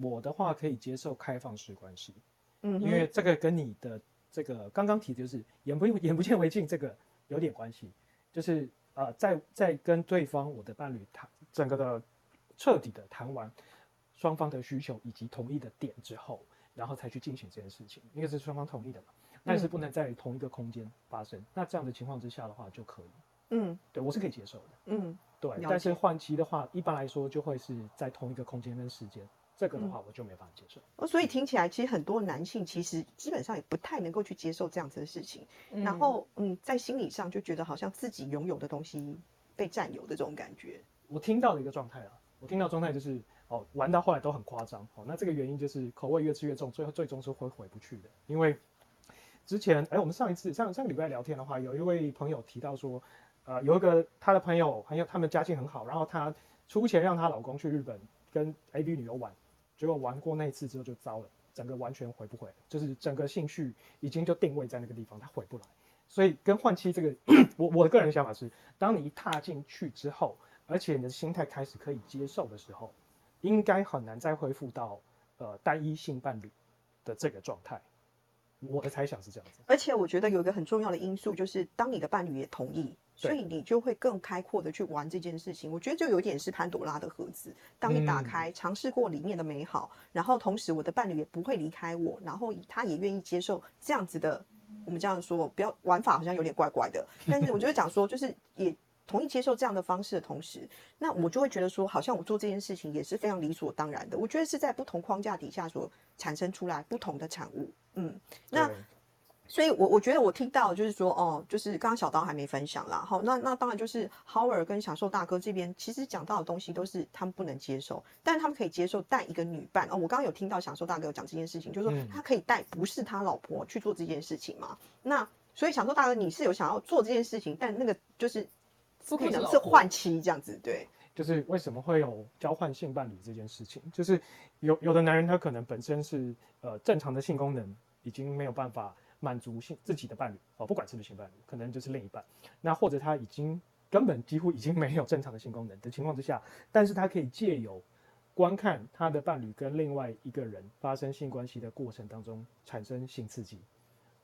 我的话可以接受开放式关系，嗯，因为这个跟你的这个刚刚提的就是眼不眼不见为净这个有点关系，就是呃在在跟对方我的伴侣谈整个的彻底的谈完双方的需求以及同意的点之后，然后才去进行这件事情，因为是双方同意的嘛，但是不能在同一个空间发生。那这样的情况之下的话就可以，嗯。对我是可以接受的。嗯对，但是换妻的话，一般来说就会是在同一个空间跟时间，这个的话我就没办法接受。哦，所以听起来其实很多男性其实基本上也不太能够去接受这样子的事情，然嗯后嗯，在心理上就觉得好像自己拥有的东西被占有的这种感觉。我听到的一个状态啊，我听到状态就是哦，玩到后来都很夸张哦，那这个原因就是口味越吃越重，最后最终是会回不去的。因为之前哎，我们上一次上上个礼拜聊天的话，有一位朋友提到说，呃，有一个他的朋友很有他们家境很好，然后她出钱让她老公去日本跟 A B 女游玩，结果玩过那一次之后就糟了，整个完全回不回，就是整个兴趣已经就定位在那个地方，它回不来。所以跟换妻这个，我我的个人想法是，当你一踏进去之后，而且你的心态开始可以接受的时候，应该很难再恢复到呃单一性伴侣的这个状态。我的猜想是这样子。而且我觉得有一个很重要的因素，就是当你的伴侣也同意，所以你就会更开阔的去玩这件事情。我觉得就有点是潘朵拉的盒子，当你打嗯开，尝试过里面的美好，然后同时我的伴侣也不会离开我，然后他也愿意接受这样子的，我们这样说，不要玩法好像有点怪怪的，但是我就会讲说，就是也。同意接受这样的方式的同时，那我就会觉得说，好像我做这件事情也是非常理所当然的。我觉得是在不同框架底下所产生出来不同的产物。嗯，那所以我，我觉得我听到就是说，哦，就是刚刚小刀还没分享啦，好，那那当然就是 Howard 跟享受大哥这边，其实讲到的东西都是他们不能接受，但是他们可以接受带一个女伴。哦，我刚刚有听到享受大哥有讲这件事情，就是说嗯他可以带不是他老婆去做这件事情嘛。那所以享受大哥你是有想要做这件事情，但那个就是不可可能是换妻这样子，对，就是为什么会有交换性伴侣这件事情，就是有有的男人他可能本身是呃正常的性功能已经没有办法满足性自己的伴侣哦，不管是不是性伴侣，可能就是另一半，那或者他已经根本几乎已经没有正常的性功能的情况之下，但是他可以借由观看他的伴侣跟另外一个人发生性关系的过程当中产生性刺激，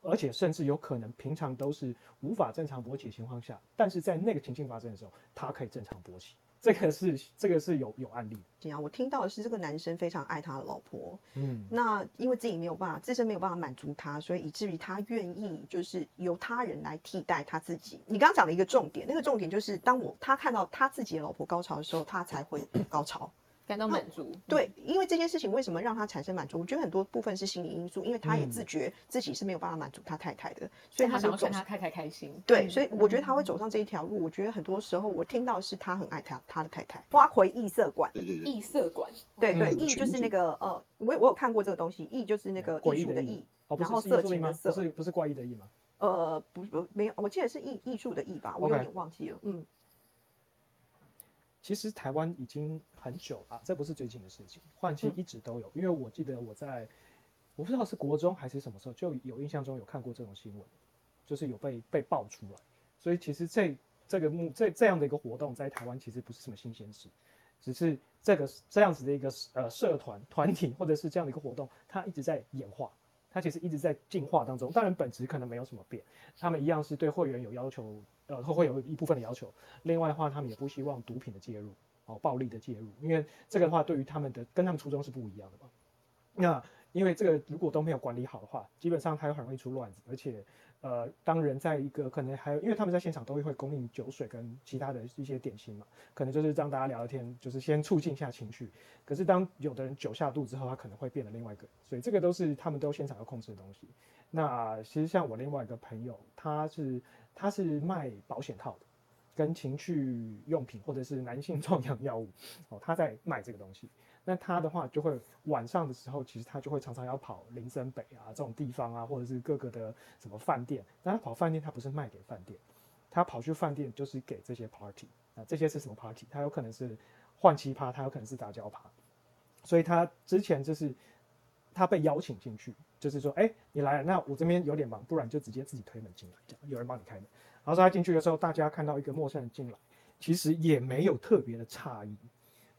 而且甚至有可能平常都是无法正常勃起的情况下，但是在那个情境发生的时候，他可以正常勃起。这个是这个是有有案例的，这样我听到的是这个男生非常爱他的老婆，嗯，那因为自己没有办法，自身没有办法满足他，所以以至于他愿意就是由他人来替代他自己。你刚刚讲的一个重点，那个重点就是当我他看到他自己的老婆高潮的时候，他才会高潮。感到满足。对，因为这件事情为什么让他产生满足？我觉得很多部分是心理因素，因为他也嗯自觉自己是没有办法满足他太太的，所以他。想要看他太太开心。对，嗯所以我觉得他会走上这一条路。我觉得很多时候我听到是他很爱他他的太太。花魁异色馆，异色馆，对对，嗯异就是那个呃，我有我有看过这个东西，异就是那个艺术的异然后是艺术的异吗？色情的色不是不是怪异的异吗？呃，不不没有，我记得是艺艺术的艺吧，我有点忘记了。嗯，其实台湾已经很久了，这不是最近的事情，换妻嗯一直都有。因为我记得我在，我不知道是国中还是什么时候，就有印象中有看过这种新闻，就是有被被爆出来。所以其实这这个目这这样的一个活动在台湾其实不是什么新鲜事，只是这个这样子的一个呃社团团体或者是这样的一个活动，它一直在演化。它其实一直在进化当中，当然本质可能没有什么变，他们一样是对会员有要求，呃，会会有一部分的要求。另外的话，他们也不希望毒品的介入，哦，暴力的介入，因为这个的话对于他们的跟他们初衷是不一样的嘛。那因为这个如果都没有管理好的话，基本上它又很容易出乱子，而且呃，当人在一个可能还有，因为他们在现场都会供应酒水跟其他的一些点心嘛，可能就是让大家聊聊天，就是先促进一下情绪。可是当有的人酒下肚之后，他可能会变得另外一个，所以这个都是他们都现场要控制的东西。那其实像我另外一个朋友，他是他是卖保险套的，跟情趣用品或者是男性壮阳药物，哦，他在卖这个东西。那他的话就会晚上的时候，其实他就会常常要跑林森北啊这种地方啊，或者是各个的什么饭店。但他跑饭店，他不是卖给饭店，他跑去饭店就是给这些 party 啊，这些是什么 party？他有可能是换妻趴，他有可能是打交趴。所以他之前就是他被邀请进去，就是说，哎、你来了，那我这边有点忙，不然就直接自己推门进来，这样有人帮你开门。然后他进去的时候，大家看到一个陌生人进来，其实也没有特别的诧异。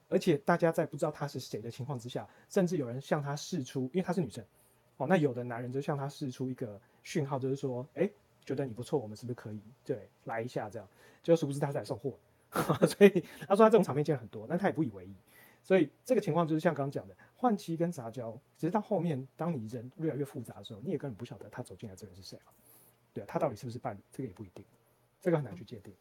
而且大家在不知道他是谁的情况之下，甚至有人向他示出，因为她是女生，哦，那有的男人就向她示出一个讯号，就是说，哎，觉得你不错，我们是不是可以对来一下这样？就殊不知他是来送货，所以他说他这种场面见很多，但他也不以为意。所以这个情况就是像刚刚讲的，换妻跟杂交，其实到后面当你人越来越复杂的时候，你也根本不晓得他走进来这个人是谁啊，对啊，他到底是不是伴侣，这个也不一定，这个很难去界定。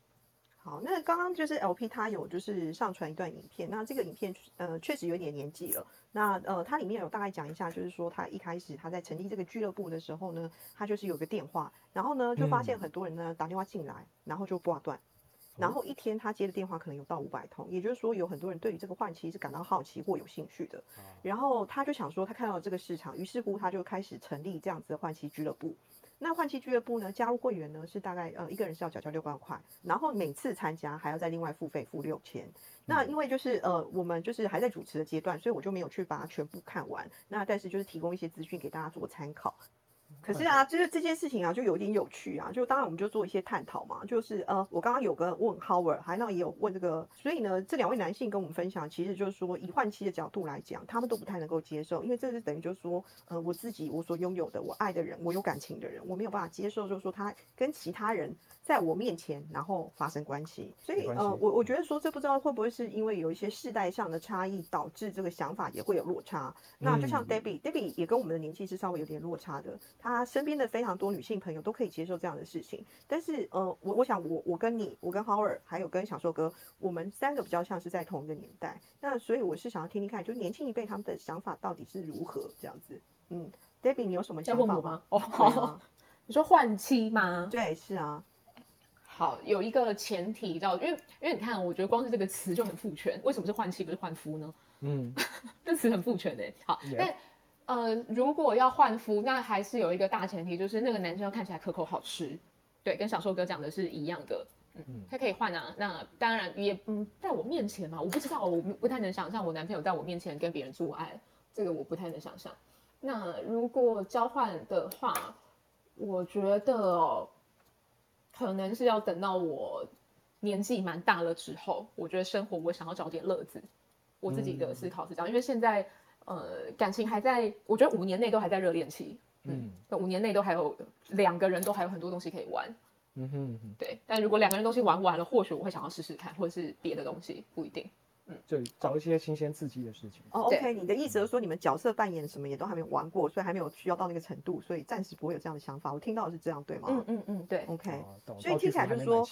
好，那刚刚就是 LP 他有就是上传一段影片，那这个影片呃确实有点年纪了。那呃它里面有大概讲一下，就是说他一开始他在成立这个俱乐部的时候呢，他就是有个电话，然后呢就发现很多人呢打电话进来，然后就挂断，然后一天他接的电话可能有到五百通，也就是说有很多人对于这个换期是感到好奇或有兴趣的。然后他就想说他看到了这个市场，于是乎他就开始成立这样子的换妻俱乐部。那换气俱乐部呢？加入会员呢是大概呃一个人是要缴交六万块，然后每次参加还要再另外付费付六千。那因为就是呃我们就是还在主持的阶段，所以我就没有去把它全部看完。那但是就是提供一些资讯给大家做参考。可是啊，就是这件事情啊，就有点有趣啊。就当然我们就做一些探讨嘛。就是呃，我刚刚有个问 Howard，还那也有问这个。所以呢，这两位男性跟我们分享，其实就是说，以换妻的角度来讲，他们都不太能够接受，因为这是等于就是说，呃，我自己我所拥有的，我爱的人，我有感情的人，我没有办法接受，就是说他跟其他人在我面前然后发生关系。所以呃，我我觉得说，这不知道会不会是因为有一些世代上的差异，导致这个想法也会有落差。那就像 Debbie，Debbie 也跟我们的年纪是稍微有点落差的，他身边的非常多女性朋友都可以接受这样的事情，但是呃，我我想我我跟你，我跟 Howard 还有跟小寿哥，我们三个比较像是在同一个年代，那所以我是想要听听看，就年轻一辈他们的想法到底是如何这样子。嗯，Debbie，你有什么想法吗？哦，好，你说换妻吗？对，是啊。好，有一个前提到，因为因为你看，我觉得光是这个词就很父权，为什么是换妻不是换夫呢？嗯，这词很父权的。好，但。呃，如果要换肤，那还是有一个大前提，就是那个男生要看起来可口好吃，对，跟小寿哥讲的是一样的，嗯，他可以换啊。那当然也，嗯，在我面前嘛，我不知道，我不太能想象我男朋友在我面前跟别人做爱，这个我不太能想象。那如果交换的话，我觉得可能是要等到我年纪蛮大了之后，我觉得生活我想要找点乐子，我自己的思考是这样，因为现在。呃，感情还在，我觉得五年内都还在热恋期，嗯，五年内都还有两个人都还有很多东西可以玩，嗯哼，对。但如果两个人东西玩完了，或许我会想要试试看，或者是别的东西，不一定，嗯，就找一些新鲜刺激的事情。哦，OK，你的意思是说你们角色扮演什么也都还没有玩过，所以还没有需要到那个程度，所以暂时不会有这样的想法。我听到的是这样，对吗？嗯嗯嗯，对，OK。所以听起来就是说。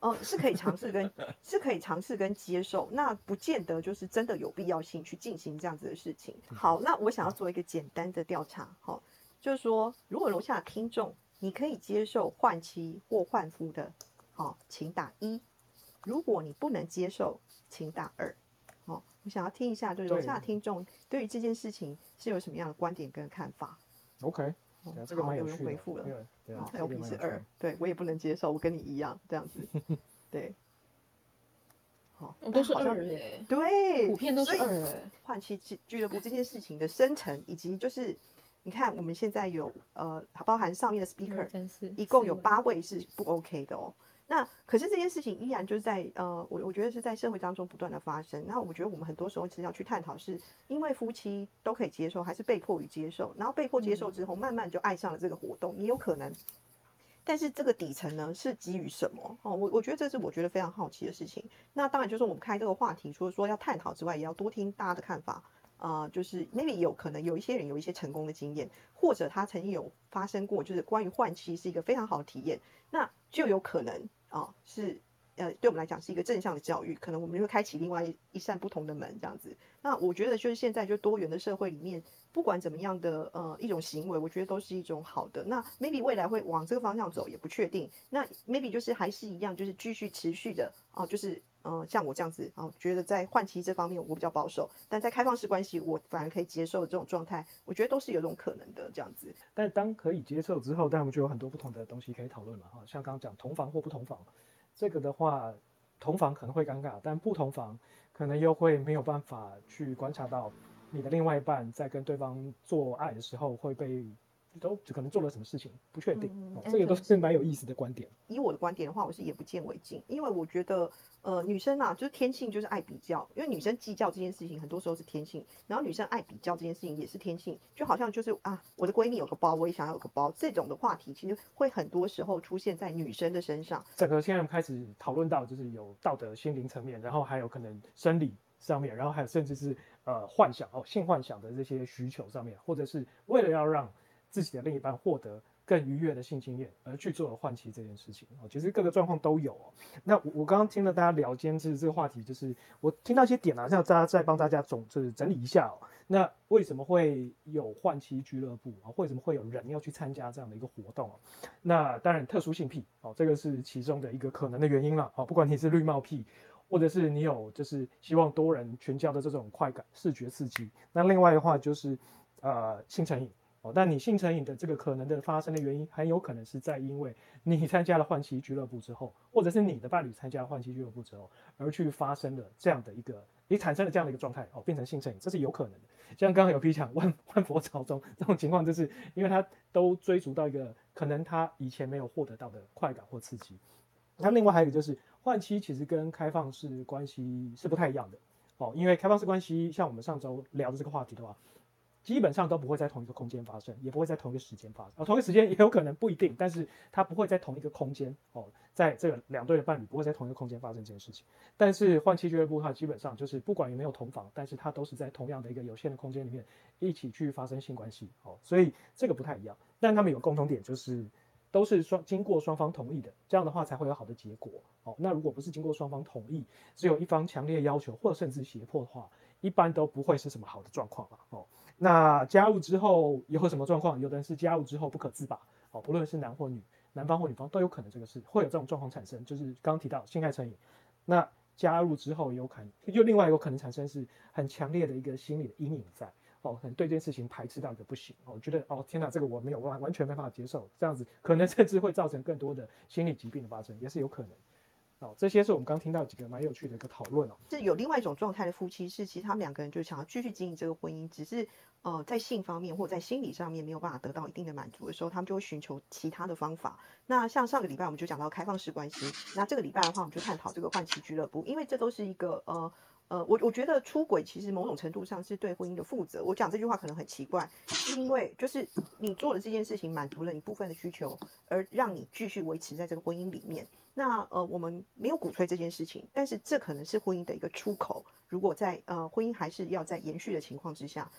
哦，是可以尝试跟是可以尝试跟接受，那不见得就是真的有必要性去进行这样子的事情。好，那我想要做一个简单的调查，好，就是说，如果楼下的听众你可以接受换妻或换夫的，好，请打一；如果你不能接受，请打二。好，我想要听一下，就是楼下的听众对于这件事情是有什么样的观点跟看法？OK。这个蛮有人回复了，对，L P 是二，对我也不能接受，我跟你一样这样子，对，好，都是二耶，对，普遍都是二。换气俱俱乐部这件事情的生成，以及就是你看我们现在有呃，包含上面的 speaker，一共有八位是不 OK 的哦。那可是这件事情依然就是在呃，我我觉得是在社会当中不断的发生。那我觉得我们很多时候其实要去探讨，是因为夫妻都可以接受，还是被迫于接受？然后被迫接受之后，慢慢就爱上了这个活动，也有可能。但是这个底层呢，是基于什么？哦，我我觉得这是我觉得非常好奇的事情。那当然就是我们开这个话题，除了说要探讨之外，也要多听大家的看法啊。就是 maybe 有可能有一些人有一些成功的经验，或者他曾经有发生过，就是关于换妻是一个非常好的体验，那就有可能。啊，是，呃，对我们来讲是一个正向的教育，可能我们会开启另外一扇不同的门，这样子。那我觉得就是现在就多元的社会里面，不管怎么样的呃一种行为，我觉得都是一种好的。那 maybe 未来会往这个方向走，也不确定。那 maybe 就是还是一样，就是继续持续的啊，就是嗯，像我这样子啊，觉得在换妻这方面我比较保守，但在开放式关系我反而可以接受这种状态，我觉得都是有种可能的这样子。但当可以接受之后，但我们就有很多不同的东西可以讨论了哈。像刚刚讲同房或不同房，这个的话，同房可能会尴尬，但不同房可能又会没有办法去观察到你的另外一半在跟对方做爱的时候会被都可能做了什么事情，不确定。这个都是蛮有意思的观点。以我的观点的话，我是眼不见为净，因为我觉得，呃，女生啊，就是天性就是爱比较，因为女生计较这件事情很多时候是天性，然后女生爱比较这件事情也是天性，就好像就是啊，我的闺蜜有个包，我也想要有个包，这种的话题其实会很多时候出现在女生的身上。整个现在开始讨论到就是有道德、心灵层面，然后还有可能生理。上面，然后还有甚至是呃幻想哦性幻想的这些需求上面，或者是为了要让自己的另一半获得更愉悦的性经验而去做了换妻这件事情哦，其实各个状况都有哦。那我我刚刚听了大家聊天这这个话题，就是我听到一些点啊，像大家再帮大家总就是整理一下哦。那为什么会有换妻俱乐部啊？为什么会有人要去参加这样的一个活动啊？那当然特殊性癖哦，这个是其中的一个可能的原因了哦。不管你是绿帽癖。或者是你有就是希望多人群交的这种快感、视觉刺激。那另外的话就是，呃，性成瘾哦。但你性成瘾的这个可能的发生的原因，很有可能是在因为你参加了换妻俱乐部之后，或者是你的伴侣参加了换妻俱乐部之后，而去发生了这样的一个，你产生了这样的一个状态哦，变成性成瘾，这是有可能的。像刚刚有 P 讲万万佛朝宗这种情况，就是因为他都追逐到一个可能他以前没有获得到的快感或刺激。那另外还有一个就是。换妻其实跟开放式关系是不太一样的哦，因为开放式关系像我们上周聊的这个话题的话，基本上都不会在同一个空间发生，也不会在同一个时间发生。哦，同一个时间也有可能不一定，但是它不会在同一个空间哦，在这个两对的伴侣不会在同一个空间发生这件事情。但是换妻俱乐部的话基本上就是不管有没有同房，但是它都是在同样的一个有限的空间里面一起去发生性关系哦，所以这个不太一样。但他们有共同点就是。都是双经过双方同意的，这样的话才会有好的结果。哦，那如果不是经过双方同意，只有一方强烈要求或甚至胁迫的话，一般都不会是什么好的状况了。哦，那加入之后有什么状况？有的人是加入之后不可自拔。哦，不论是男或女，男方或女方都有可能这个是会有这种状况产生。就是刚刚提到性爱成瘾，那加入之后有可能，就另外有可能产生是很强烈的一个心理的阴影在。哦，可能对这件事情排斥到一个不行哦，觉得哦，天哪，这个我没有完完全没办法接受，这样子可能甚至会造成更多的心理疾病的发生，也是有可能。哦，这些是我们刚听到几个蛮有趣的一个讨论哦。是有另外一种状态的夫妻，是其实他们两个人就想要继续经营这个婚姻，只是呃在性方面或者在心理上面没有办法得到一定的满足的时候，他们就会寻求其他的方法。那像上个礼拜我们就讲到开放式关系，那这个礼拜的话我们就探讨这个换妻俱乐部，因为这都是一个呃。呃，我我觉得出轨其实某种程度上是对婚姻的负责。我讲这句话可能很奇怪，是因为就是你做的这件事情满足了你部分的需求，而让你继续维持在这个婚姻里面。那呃，我们没有鼓吹这件事情，但是这可能是婚姻的一个出口。如果在呃婚姻还是要在延续的情况之下。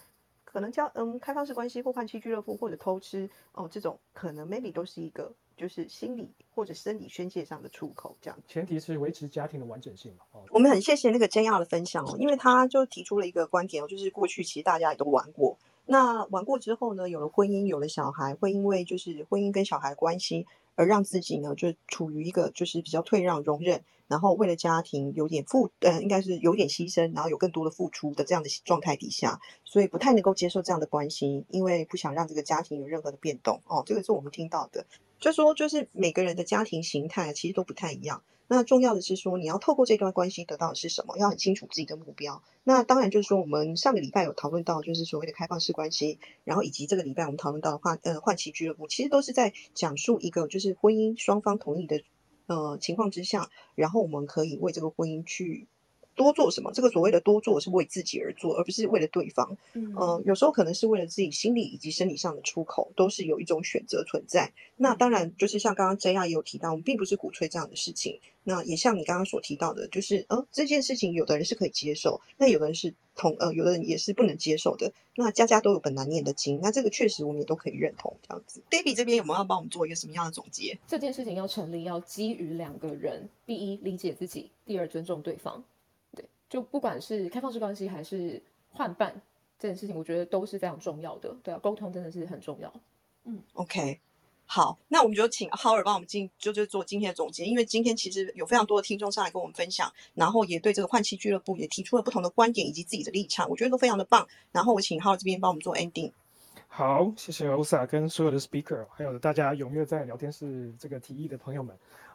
可能叫嗯开放式关系或换妻俱乐部或者偷吃哦，这种可能 maybe 都是一个就是心理或者生理宣泄上的出口，这样。前提是维持家庭的完整性嘛。哦，我们很谢谢那个真亚的分享哦，因为他就提出了一个观点哦，就是过去其实大家也都玩过，那玩过之后呢，有了婚姻，有了小孩，会因为就是婚姻跟小孩关系。而让自己呢，就处于一个就是比较退让、容忍，然后为了家庭有点付，呃，应该是有点牺牲，然后有更多的付出的这样的状态底下，所以不太能够接受这样的关系，因为不想让这个家庭有任何的变动。哦，这个是我们听到的，就说就是每个人的家庭形态其实都不太一样。那重要的是说，你要透过这段关系得到的是什么？要很清楚自己的目标。那当然就是说，我们上个礼拜有讨论到，就是所谓的开放式关系，然后以及这个礼拜我们讨论到的话，呃，换妻俱乐部，其实都是在讲述一个就是婚姻双方同意的呃情况之下，然后我们可以为这个婚姻去。多做什么？这个所谓的多做是为自己而做，而不是为了对方。嗯，有时候可能是为了自己心理以及生理上的出口，都是有一种选择存在。那当然，就是像刚刚 J R 也有提到，我们并不是鼓吹这样的事情。那也像你刚刚所提到的，就是呃这件事情，有的人是可以接受，那有的人是同呃有的人也是不能接受的。那家家都有本难念的经，那这个确实我们也都可以认同这样子。Baby 这边有没有要帮我们做一个什么样的总结？这件事情要成立，要基于两个人：第一，理解自己；第二，尊重对方。就不管是开放式关系还是换伴这件事情，我觉得都是非常重要的。对啊，沟通真的是很重要。嗯，OK，好，那我们就请浩尔帮我们进，就就做今天的总结。因为今天其实有非常多的听众上来跟我们分享，然后也对这个换妻俱乐部也提出了不同的观点以及自己的立场，我觉得都非常的棒。然后我请浩尔这边帮我们做 ending。好，谢谢欧萨跟所有的 speaker，还有大家踊跃在聊天室这个提议的朋友们。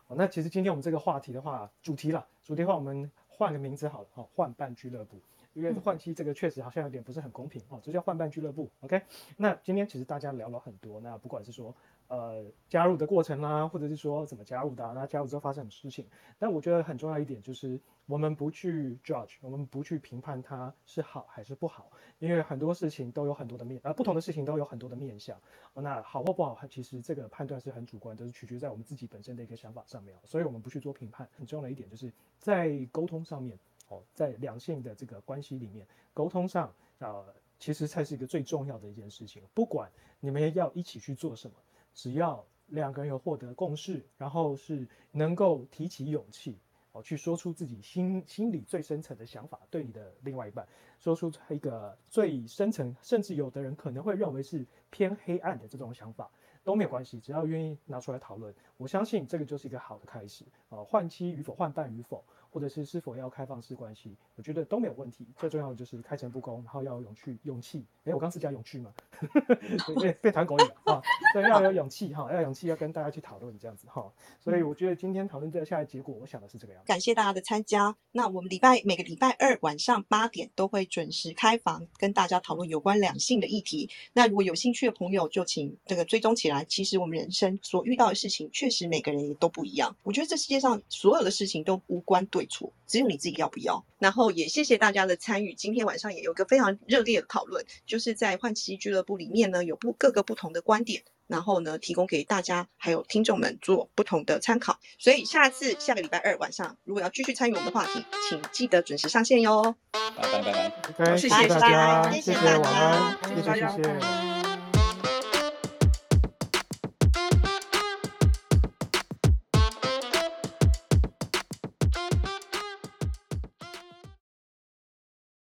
哦，那其实今天我们这个话题的话，主题了，主题的话我们。换个名字好了，哦，换伴俱乐部。因为换妻这个确实好像有点不是很公平哦，这叫换伴俱乐部。OK，那今天其实大家聊了很多，那不管是说呃加入的过程啦，或者是说怎么加入的，那加入之后发生什么事情，但我觉得很重要一点就是我们不去 judge，我们不去评判它是好还是不好，因为很多事情都有很多的面，呃不同的事情都有很多的面向，那好或不好，其实这个判断是很主观，都是取决在我们自己本身的一个想法上面，所以我们不去做评判。很重要的一点就是在沟通上面。哦，在两性的这个关系里面，沟通上，呃，其实才是一个最重要的一件事情。不管你们要一起去做什么，只要两个人有获得共识，然后是能够提起勇气，哦，去说出自己心心里最深层的想法，对你的另外一半，说出一个最深层，甚至有的人可能会认为是偏黑暗的这种想法，都没有关系，只要愿意拿出来讨论，我相信这个就是一个好的开始。啊，换妻与否，换伴与否。或者是是否要开放式关系，我觉得都没有问题。最重要的就是开诚布公，然后要有勇气。勇气，哎，我刚是讲勇气吗？被被谈狗语啊！对，要有勇气哈，要勇气，要跟大家去讨论这样子哈。所以我觉得今天讨论这个下来结果，我想的是这个样子。感谢大家的参加。那我们礼拜每个礼拜二晚上八点都会准时开房，跟大家讨论有关两性的议题。那如果有兴趣的朋友，就请这个追踪起来。其实我们人生所遇到的事情，确实每个人也都不一样。我觉得这世界上所有的事情都无关对。错，只有你自己要不要。然后也谢谢大家的参与，今天晚上也有一个非常热烈的讨论，就是在换妻俱乐部里面呢，有不各个不同的观点，然后呢提供给大家还有听众们做不同的参考。所以下次下个礼拜二晚上，如果要继续参与我们的话题，请记得准时上线哟。拜拜拜拜，谢谢大家，谢谢大家，谢谢谢谢。